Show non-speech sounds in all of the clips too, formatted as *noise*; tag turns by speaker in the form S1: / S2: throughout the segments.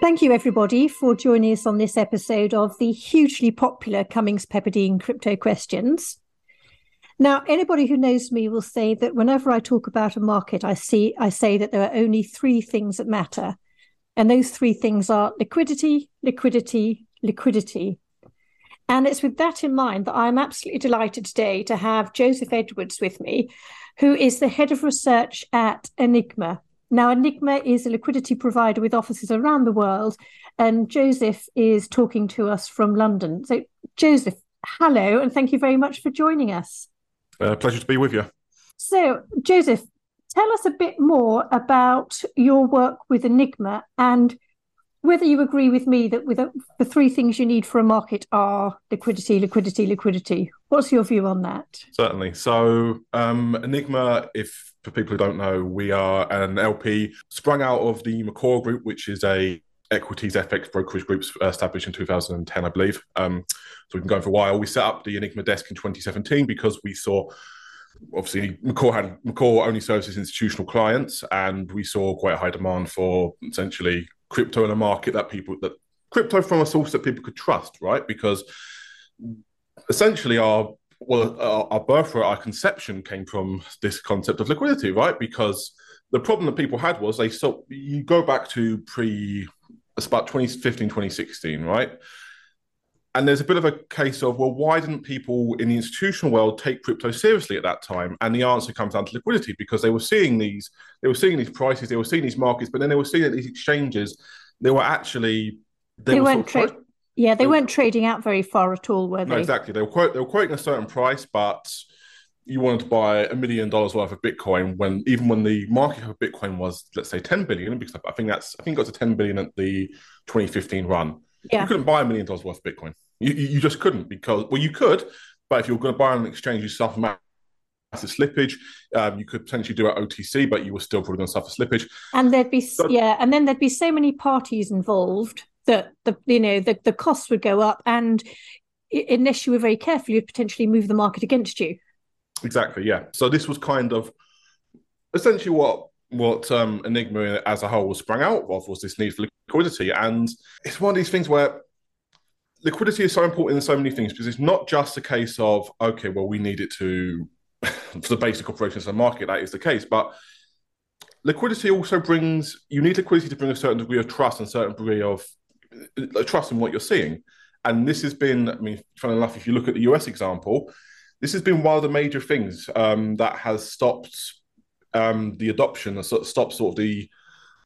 S1: Thank you, everybody, for joining us on this episode of the hugely popular Cummings Pepperdine Crypto Questions. Now, anybody who knows me will say that whenever I talk about a market, I see I say that there are only three things that matter. And those three things are liquidity, liquidity, liquidity. And it's with that in mind that I'm absolutely delighted today to have Joseph Edwards with me, who is the head of research at Enigma. Now, Enigma is a liquidity provider with offices around the world, and Joseph is talking to us from London. So, Joseph, hello, and thank you very much for joining us.
S2: Uh, pleasure to be with you.
S1: So, Joseph, tell us a bit more about your work with Enigma and whether you agree with me that with a, the three things you need for a market are liquidity, liquidity, liquidity. What's your view on that?
S2: Certainly. So, um, Enigma, if for people who don't know, we are an LP sprung out of the Makor Group, which is a equities FX brokerage group established in 2010, I believe. Um, so we've been going for a while. We set up the Enigma desk in 2017 because we saw, obviously, Makor had Makor only services institutional clients, and we saw quite a high demand for essentially crypto in a market that people that crypto from a source that people could trust, right? Because essentially our well, our, our birthright, our conception came from this concept of liquidity, right? Because the problem that people had was they saw you go back to pre it's about 2015 2016 right and there's a bit of a case of well why didn't people in the institutional world take crypto seriously at that time and the answer comes down to liquidity because they were seeing these they were seeing these prices they were seeing these markets but then they were seeing that these exchanges they were actually
S1: they, they were weren't tra- yeah, they, they weren't trading out very far at all, were they?
S2: No, exactly. They were quote, they were quoting a certain price, but you wanted to buy a million dollars worth of Bitcoin when even when the market of Bitcoin was let's say 10 billion, because I think that's I think it got to 10 billion at the 2015 run. Yeah. You couldn't buy a million dollars worth of Bitcoin. You, you just couldn't because well you could, but if you're going to buy on an exchange, you suffer massive slippage. Um, you could potentially do it OTC, but you were still probably going to suffer slippage.
S1: And there'd be so, yeah, and then there'd be so many parties involved that the you know the, the costs would go up and unless you were very careful you'd potentially move the market against you
S2: exactly yeah so this was kind of essentially what what um, enigma as a whole was sprung out of was this need for liquidity and it's one of these things where liquidity is so important in so many things because it's not just a case of okay well we need it to *laughs* for the basic operations of the market that is the case but liquidity also brings you need liquidity to bring a certain degree of trust and a certain degree of trust in what you're seeing. And this has been, I mean, funny enough, if you look at the US example, this has been one of the major things um, that has stopped um, the adoption, stopped sort of the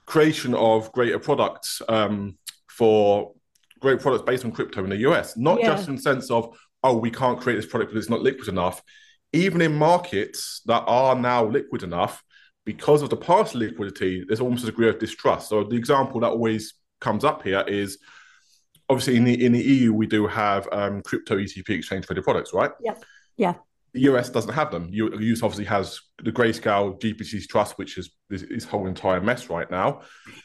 S2: creation of greater products um, for great products based on crypto in the US. Not yeah. just in the sense of, oh, we can't create this product because it's not liquid enough. Even in markets that are now liquid enough, because of the past liquidity, there's almost a degree of distrust. So the example that always comes up here is obviously in the in the EU we do have um, crypto ETP exchange traded products, right?
S1: Yeah. Yeah.
S2: The US doesn't have them. The US obviously has the Grayscale GBTC Trust, which is this whole entire mess right now.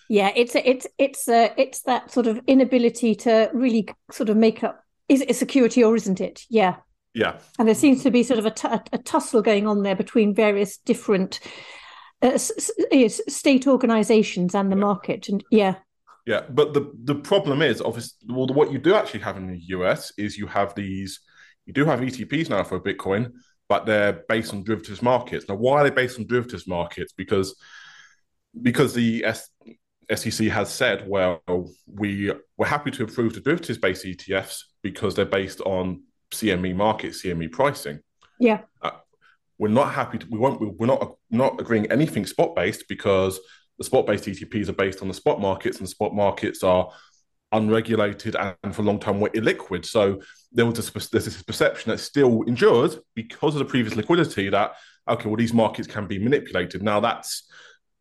S1: Yeah, it's a, it's it's a, it's that sort of inability to really sort of make up. Is it a security or isn't it? Yeah.
S2: Yeah.
S1: And there seems to be sort of a, t- a tussle going on there between various different uh, state organizations and the yeah. market. And yeah.
S2: Yeah, but the the problem is obviously well, what you do actually have in the US is you have these you do have ETPs now for Bitcoin, but they're based on derivatives markets. Now, why are they based on derivatives markets? Because because the S- SEC has said, well, we we're happy to approve the derivatives based ETFs because they're based on CME market, CME pricing.
S1: Yeah.
S2: Uh, we're not happy to, we won't we're not not agreeing anything spot based because the spot based ETPs are based on the spot markets, and the spot markets are unregulated and for a long time were illiquid. So there was this, there's this perception that still endured because of the previous liquidity that okay, well these markets can be manipulated. Now that's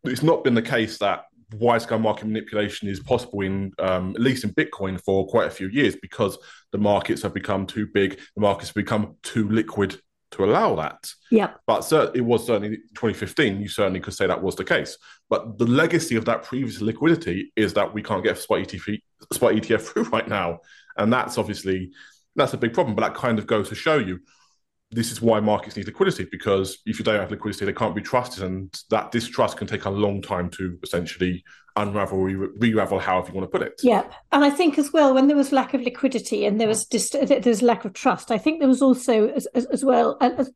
S2: it's not been the case that wide scale market manipulation is possible in um, at least in Bitcoin for quite a few years because the markets have become too big, the markets have become too liquid to allow that.
S1: Yeah.
S2: But it was certainly 2015. You certainly could say that was the case. But the legacy of that previous liquidity is that we can't get spot ETF, spot ETF *laughs* through right now, and that's obviously that's a big problem. But that kind of goes to show you this is why markets need liquidity because if you don't have liquidity, they can't be trusted, and that distrust can take a long time to essentially unravel, re ravel however you want to put it.
S1: Yeah, and I think as well when there was lack of liquidity and there was dist- uh, there's lack of trust, I think there was also as, as, as well. Uh, as,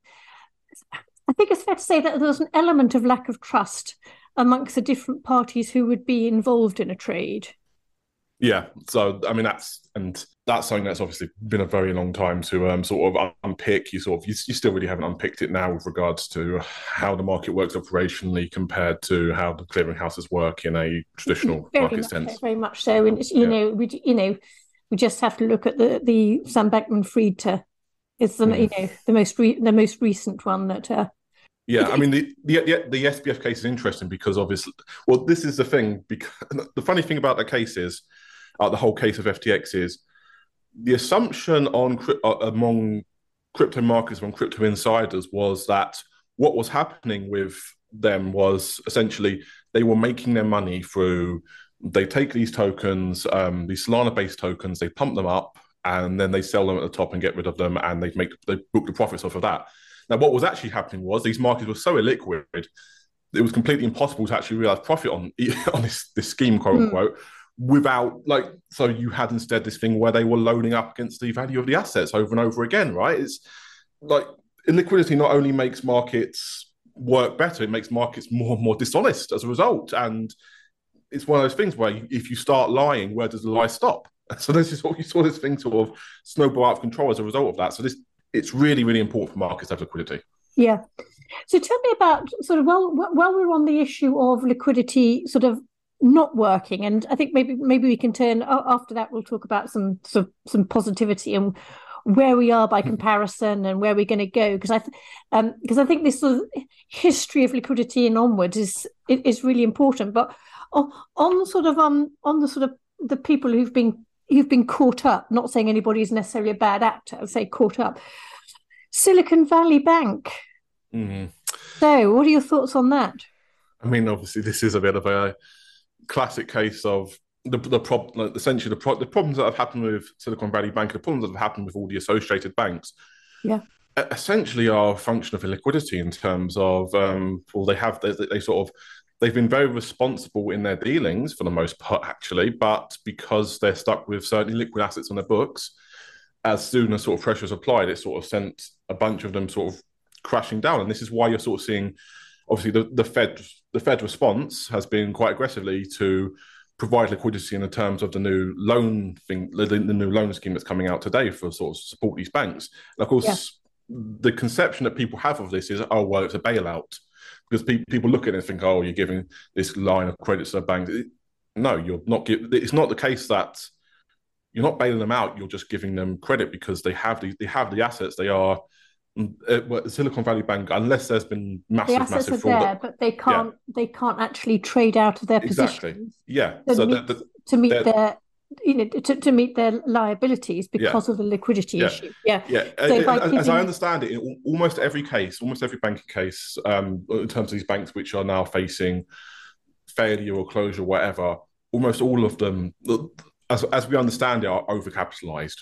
S1: I think it's fair to say that there was an element of lack of trust amongst the different parties who would be involved in a trade.
S2: Yeah, so I mean that's and that's something that's obviously been a very long time to um, sort of unpick. You sort of you, you, still really haven't unpicked it now with regards to how the market works operationally compared to how the clearinghouses work in a traditional *laughs*
S1: very
S2: market
S1: much
S2: sense.
S1: Very much so, and you yeah. know we you know we just have to look at the the Sam Bankman-Fried is the mm. you know the most re- the most recent one that. Uh,
S2: yeah, I mean the, the the the SBF case is interesting because obviously, well, this is the thing. Because *laughs* the funny thing about the case is uh, the whole case of FTX is the assumption on uh, among crypto markets, among crypto insiders, was that what was happening with them was essentially they were making their money through they take these tokens, um, these Solana-based tokens, they pump them up, and then they sell them at the top and get rid of them, and they make they book the profits off of that. Now, what was actually happening was these markets were so illiquid, it was completely impossible to actually realize profit on *laughs* on this, this scheme, quote mm. unquote without like so you had instead this thing where they were loading up against the value of the assets over and over again right? It's like illiquidity not only makes markets work better it makes markets more and more dishonest as a result. And it's one of those things where if you start lying where does the lie stop? *laughs* So this is what you saw this thing sort of snowball out of control as a result of that. So this it's really really important for markets to have liquidity.
S1: Yeah. So tell me about sort of while while we're on the issue of liquidity sort of not working. And i think maybe maybe we can turn after that we'll talk about some some, some positivity and where we are by hmm. comparison and where we're going to go. Because i um because i think this sort of history of liquidity and onwards is is really important. But on, on sort of um on the sort of the people who've been who've been caught up not saying anybody is necessarily a bad actor i'd say caught up. Silicon valley bank. Mm-hmm. so what are your thoughts on that?
S2: I mean obviously this is a bit of a classic case of the the problem, essentially the pro- the problems that have happened with Silicon Valley Bank, the problems that have happened with all the associated banks,
S1: yeah,
S2: essentially are a function of illiquidity in terms of um, well, they have they, they sort of they've been very responsible in their dealings for the most part, actually, but because they're stuck with certain liquid assets on their books, as soon as sort of pressure is applied, it sort of sent a bunch of them sort of crashing down, and this is why you're sort of seeing obviously the, the Fed the Fed response has been quite aggressively to provide liquidity in the terms of the new loan thing, the, the new loan scheme that's coming out today for sort of support these banks. And of course, yeah. the conception that people have of this is, oh well, it's a bailout because pe- people look at it and think, oh, you're giving this line of credit to the bank. No, you're not. Give- it's not the case that you're not bailing them out. You're just giving them credit because they have the they have the assets. They are uh, Silicon Valley Bank, unless there's been massive,
S1: the assets
S2: massive
S1: are fraud, there, but they can't yeah. they can't actually trade out of their
S2: exactly.
S1: positions.
S2: Yeah,
S1: to so meet, the, the, to meet their you know to, to meet their liabilities because yeah. of the liquidity
S2: yeah.
S1: issue. Yeah,
S2: yeah. So as, giving... as, I understand it, in almost every case, almost every banking case, um, in terms of these banks which are now facing failure or closure, whatever, almost all of them, as as we understand it, are overcapitalized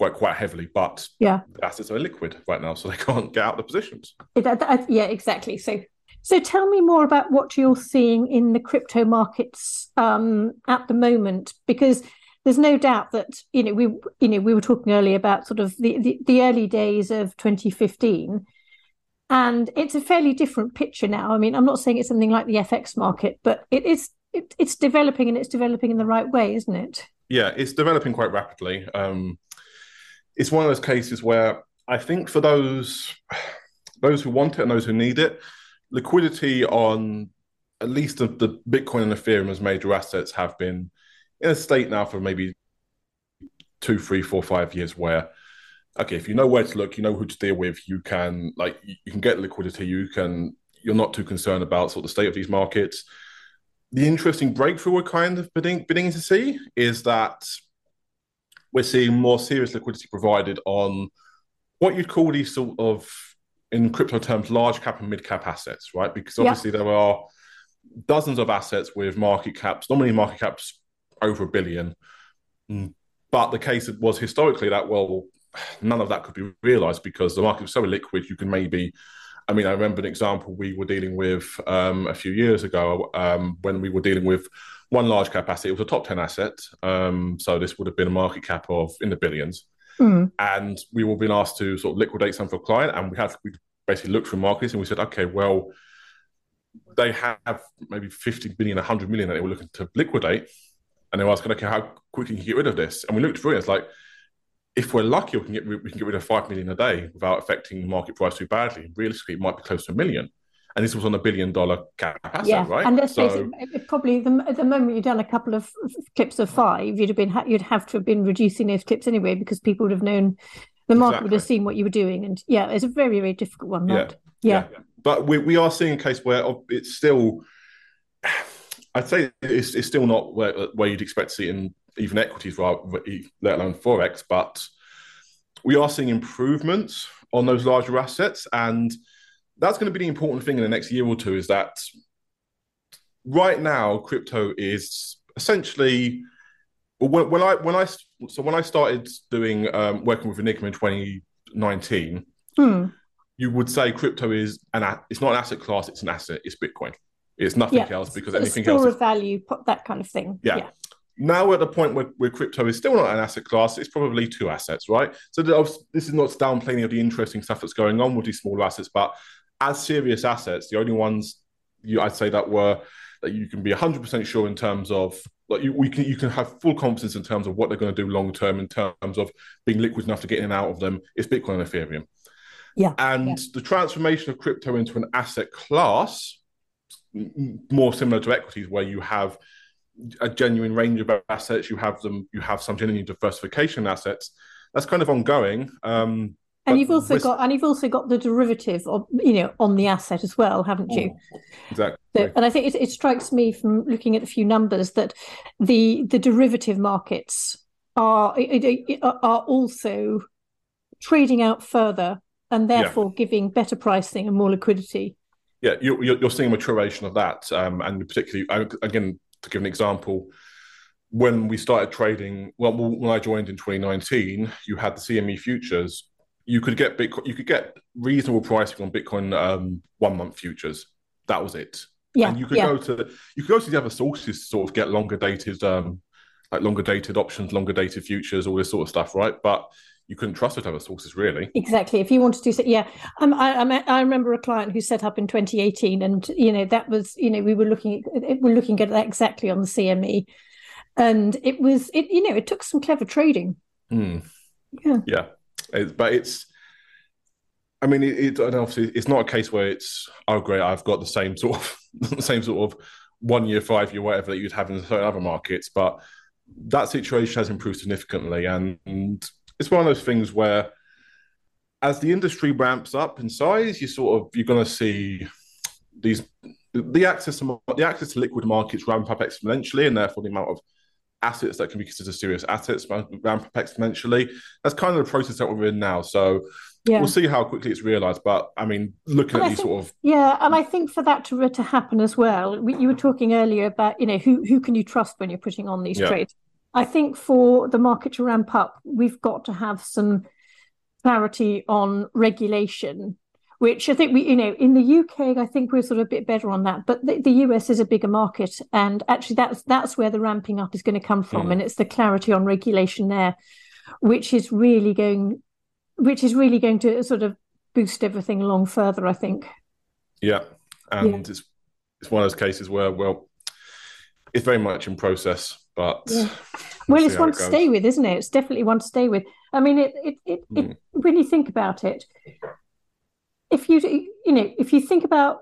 S2: quite quite heavily, but
S1: yeah,
S2: the assets are liquid right now, so they can't get out the positions.
S1: It, yeah, exactly. So so tell me more about what you're seeing in the crypto markets um, at the moment, because there's no doubt that you know we you know we were talking earlier about sort of the, the, the early days of 2015 and it's a fairly different picture now i mean i'm not saying it's something like the fx market but it is it, it's developing and it's developing in the right way isn't it
S2: yeah it's developing quite rapidly um, it's one of those cases where I think for those those who want it and those who need it, liquidity on at least the, the Bitcoin and Ethereum as major assets have been in a state now for maybe two, three, four, five years where okay, if you know where to look, you know who to deal with, you can like you can get liquidity, you can you're not too concerned about sort of the state of these markets. The interesting breakthrough we're kind of beginning, to see is that we're seeing more serious liquidity provided on what you'd call these sort of, in crypto terms, large cap and mid cap assets, right? Because obviously yeah. there are dozens of assets with market caps, normally market caps over a billion. Mm. But the case was historically that, well, none of that could be realized because the market was so liquid. You can maybe, I mean, I remember an example we were dealing with um, a few years ago um, when we were dealing with one large cap asset. It was a top 10 asset. Um, so this would have been a market cap of in the billions. Mm. And we were being asked to sort of liquidate some for a client. And we had we basically looked through markets and we said, okay, well, they have maybe 50 billion, 100 million that they were looking to liquidate. And they were asking, okay, how quickly can you get rid of this? And we looked through it. It's like, if we're lucky, we can get we can get rid of five million a day without affecting the market price too badly. Realistically, it might be close to a million. And this was on a billion dollar cap asset, yeah. right?
S1: And let's so, face it, probably the, at the moment you've done a couple of clips of five, you'd have been you'd have to have been reducing those clips anyway because people would have known the market exactly. would have seen what you were doing. And yeah, it's a very very difficult one. That yeah. yeah. yeah.
S2: But we we are seeing a case where oh, it's still. *sighs* I'd say it's, it's still not where, where you'd expect to see in even equities, rather, let alone forex. But we are seeing improvements on those larger assets, and that's going to be the important thing in the next year or two. Is that right now crypto is essentially when, when I when I so when I started doing um, working with Enigma in 2019, hmm. you would say crypto is an it's not an asset class; it's an asset. It's Bitcoin. It's nothing yeah. else because anything
S1: store
S2: else
S1: of value, that kind of thing.
S2: Yeah. yeah now we're at the point where, where crypto is still not an asset class, it's probably two assets, right? So this is not downplaying of the interesting stuff that's going on with these smaller assets, but as serious assets, the only ones you I'd say that were that you can be 100% sure in terms of like you, we can you can have full confidence in terms of what they're going to do long term in terms of being liquid enough to get in and out of them is Bitcoin and Ethereum.
S1: Yeah.
S2: And
S1: yeah.
S2: the transformation of crypto into an asset class more similar to equities where you have a genuine range of assets. You have them. You have some genuine diversification assets. That's kind of ongoing. Um,
S1: and you've also risk... got and you've also got the derivative of you know on the asset as well, haven't you?
S2: Exactly.
S1: So, and I think it, it strikes me from looking at a few numbers that the the derivative markets are are also trading out further and therefore yeah. giving better pricing and more liquidity.
S2: Yeah, you're, you're seeing a maturation of that, um, and particularly again to give an example, when we started trading, well, when I joined in 2019, you had the CME futures. You could get Bitcoin, you could get reasonable pricing on Bitcoin um, one month futures. That was it.
S1: Yeah,
S2: and you could
S1: yeah.
S2: go to you could go to the other sources to sort of get longer dated, um, like longer dated options, longer dated futures, all this sort of stuff, right? But you couldn't trust it other sources really.
S1: Exactly if you wanted to say yeah. Um, I, I, I remember a client who set up in 2018 and you know that was you know we were looking at we're looking at that exactly on the cme and it was it you know it took some clever trading.
S2: Mm. yeah. Yeah. It, but it's I mean, it, it, obviously it's not a case where it's oh great, I've got the same sort of *laughs* same sort of one year, five year, whatever that you'd have in certain other markets, but that situation has improved significantly, and it's one of those things where as the industry ramps up in size, you sort of you're going to see these the access to the access to liquid markets ramp up exponentially, and therefore the amount of assets that can be considered serious assets ramp up exponentially. That's kind of the process that we're in now. So yeah. we'll see how quickly it's realised. But I mean, looking and at I these
S1: think,
S2: sort of
S1: yeah, and I think for that to to happen as well, you were talking earlier about you know who who can you trust when you're putting on these yeah. trades. I think for the market to ramp up, we've got to have some clarity on regulation, which I think we, you know, in the UK, I think we're sort of a bit better on that. But the, the US is a bigger market, and actually, that's that's where the ramping up is going to come from, mm. and it's the clarity on regulation there, which is really going, which is really going to sort of boost everything along further. I think.
S2: Yeah, and yeah. it's it's one of those cases where well, it's very much in process but yeah.
S1: well, it's one it to stay with, isn't it? It's definitely one to stay with. I mean, it, it, it, mm. it hmm. when you think about it, if you you know if you think about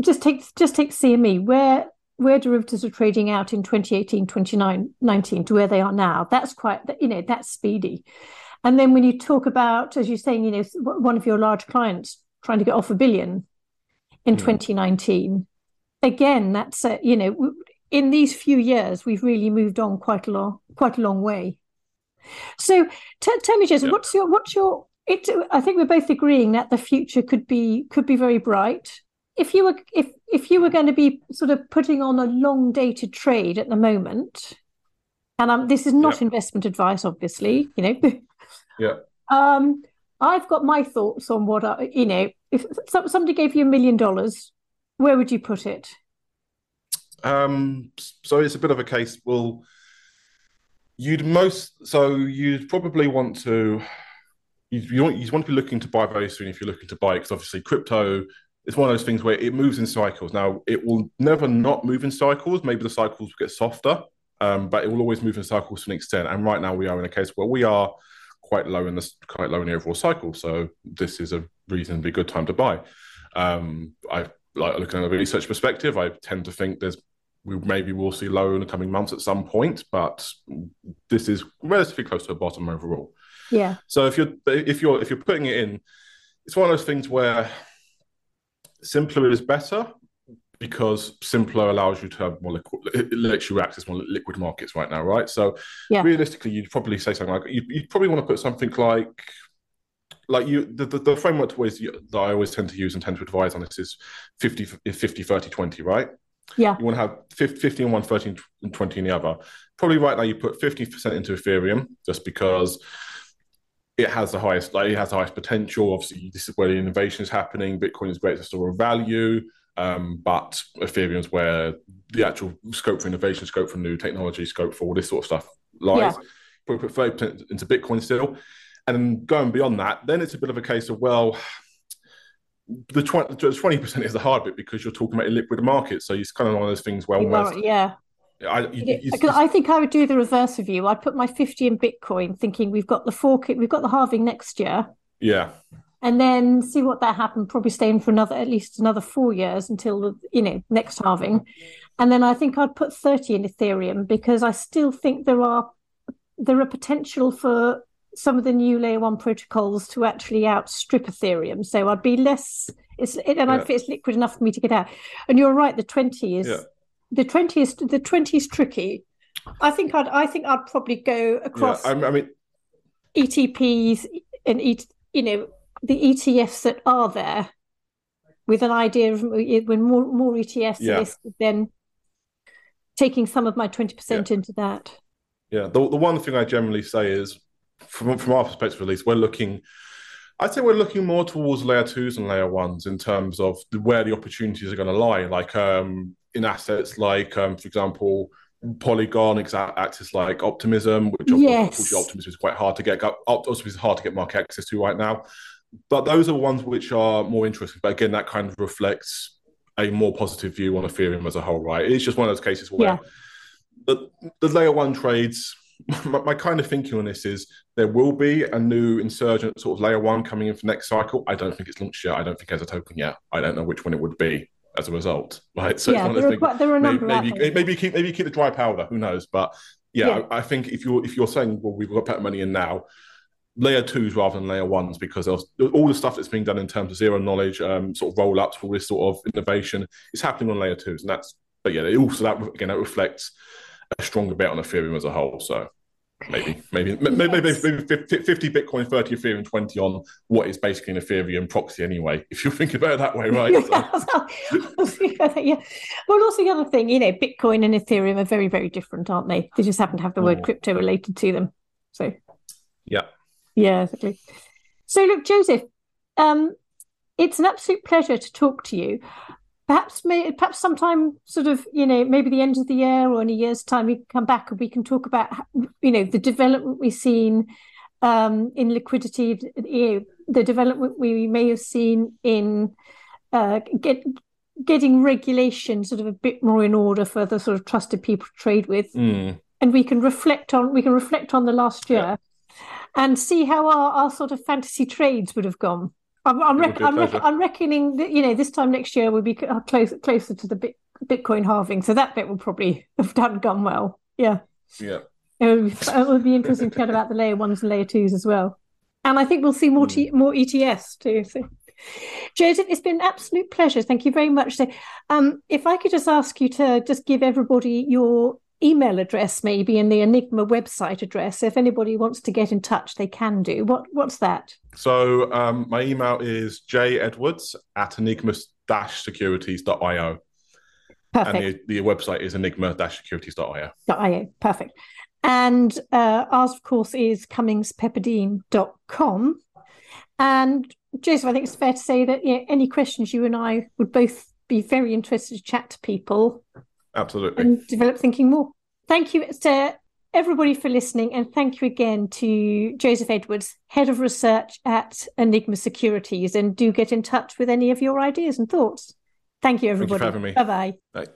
S1: just take just take CME where where derivatives are trading out in 2018 2019 to where they are now that's quite you know that's speedy and then when you talk about as you're saying you know one of your large clients trying to get off a billion in mm. 2019 again that's a, you know in these few years, we've really moved on quite a long, quite a long way. So, t- tell me, Jason, what's your, what's your? It, I think we're both agreeing that the future could be could be very bright. If you were if if you were going to be sort of putting on a long dated trade at the moment, and um, this is not investment advice, obviously, you know, *laughs*
S2: Yeah.
S1: Um, I've got my thoughts on what I, you know. If somebody gave you a million dollars, where would you put it?
S2: Um, so it's a bit of a case. Well, you'd most so you'd probably want to you, you want you want to be looking to buy very soon if you're looking to buy because obviously crypto is one of those things where it moves in cycles. Now it will never not move in cycles. Maybe the cycles will get softer, um, but it will always move in cycles to an extent. And right now we are in a case where we are quite low in this quite low in the overall cycle. So this is a reasonably good time to buy. Um, I like looking at a research perspective. I tend to think there's we maybe will see low in the coming months at some point, but this is relatively close to a bottom overall.
S1: Yeah.
S2: So if you're if you're if you're putting it in, it's one of those things where simpler is better because simpler allows you to have more liquid, it lets you access more liquid markets right now, right? So yeah. realistically, you'd probably say something like you you probably want to put something like like you the, the, the framework always that I always tend to use and tend to advise on this is 50 50 30 20 right
S1: yeah.
S2: You want to have 50 in one, 30 and 20 in the other. Probably right now you put 50% into Ethereum just because it has the highest, like it has the highest potential. Obviously, this is where the innovation is happening. Bitcoin is great as a store of value. Um, but Ethereum is where the actual scope for innovation, scope for new technology, scope for all this sort of stuff lies. Yeah. Probably put 30% into Bitcoin still. And going beyond that, then it's a bit of a case of, well, the twenty percent is the hard bit because you're talking about a liquid market, so it's kind of one of those things where almost,
S1: yeah. I, you, you, I think I would do the reverse of you. I'd put my fifty in Bitcoin, thinking we've got the fork, we've got the halving next year.
S2: Yeah.
S1: And then see what that happened. Probably staying for another at least another four years until the you know next halving, and then I think I'd put thirty in Ethereum because I still think there are there are potential for some of the new layer one protocols to actually outstrip Ethereum. So I'd be less, it's, and yeah. I'd it's liquid enough for me to get out. And you're right, the 20 is, yeah. the 20 is, the 20 is tricky. I think I'd, I think I'd probably go across.
S2: Yeah, I, mean,
S1: ETPs and you know the ETFs that are there, with an idea of when more more ETFs yeah. listed, then taking some of my twenty percent into that.
S2: Yeah, the the one thing I generally say is from from our perspective at least, we're looking. I'd say we're looking more towards layer twos and layer ones in terms of where the opportunities are going to lie. Like um, in assets, like um, for example, Polygon access like Optimism, which
S1: yes.
S2: Optimism is quite hard to get. Optimism is hard to get market access to right now. But those are ones which are more interesting. But again, that kind of reflects a more positive view on Ethereum as a whole, right? It's just one of those cases where yeah. the, the layer one trades my, my, kind of thinking on this is there will be a new insurgent sort of layer one coming in for next cycle. I don't think it's launched yet. I don't think it has a token yet. I don't know which one it would be as a result. Right.
S1: So yeah, there, are quite, there are a number
S2: maybe, maybe, maybe, keep maybe keep the dry powder. Who knows? But yeah, yeah. I, I, think if you're if you're saying well we've got put money in now, layer twos rather than layer ones because all the stuff that's being done in terms of zero knowledge, um, sort of roll ups, all this sort of innovation is happening on layer twos, and that's but yeah, also that again that reflects a stronger bet on Ethereum as a whole. So maybe, maybe, yes. maybe, maybe 50 Bitcoin, 30 Ethereum, 20 on what is basically an Ethereum proxy anyway, if you think about it that way, right? *laughs*
S1: yeah. Well, also the other thing, you know, Bitcoin and Ethereum are very, very different, aren't they? They just happen to have the word oh. crypto related to them. So,
S2: yeah.
S1: Yeah, exactly. So, look, Joseph, um, it's an absolute pleasure to talk to you perhaps may, perhaps sometime sort of you know maybe the end of the year or in a year's time we can come back and we can talk about you know the development we've seen um, in liquidity you know, the development we may have seen in uh, get getting regulation sort of a bit more in order for the sort of trusted people to trade with
S2: mm.
S1: and we can reflect on we can reflect on the last year yeah. and see how our, our sort of fantasy trades would have gone I'm I'm, rec- I'm, rec- I'm, reckoning that you know this time next year we'll be close, closer to the bit, Bitcoin halving, so that bit will probably *laughs* have done gone well. Yeah,
S2: yeah.
S1: It would, be, be interesting to chat about the layer ones and layer twos as well, and I think we'll see more t- mm. more ETS too. So. Joseph, it's been an absolute pleasure. Thank you very much. So, um, if I could just ask you to just give everybody your email address, maybe, and the Enigma website address. If anybody wants to get in touch, they can do. What What's that?
S2: So um, my email is j edwards at enigma-securities.io.
S1: Perfect.
S2: And the, the website is enigma-securities.io.
S1: .io. Perfect. And uh, ours, of course, is cummingspepperdine.com. And Joseph, I think it's fair to say that you know, any questions you and I would both be very interested to chat to people.
S2: Absolutely.
S1: And develop thinking more. Thank you to everybody for listening. And thank you again to Joseph Edwards, Head of Research at Enigma Securities. And do get in touch with any of your ideas and thoughts. Thank you, everybody.
S2: Thank you for having me.
S1: Bye-bye.
S2: Bye.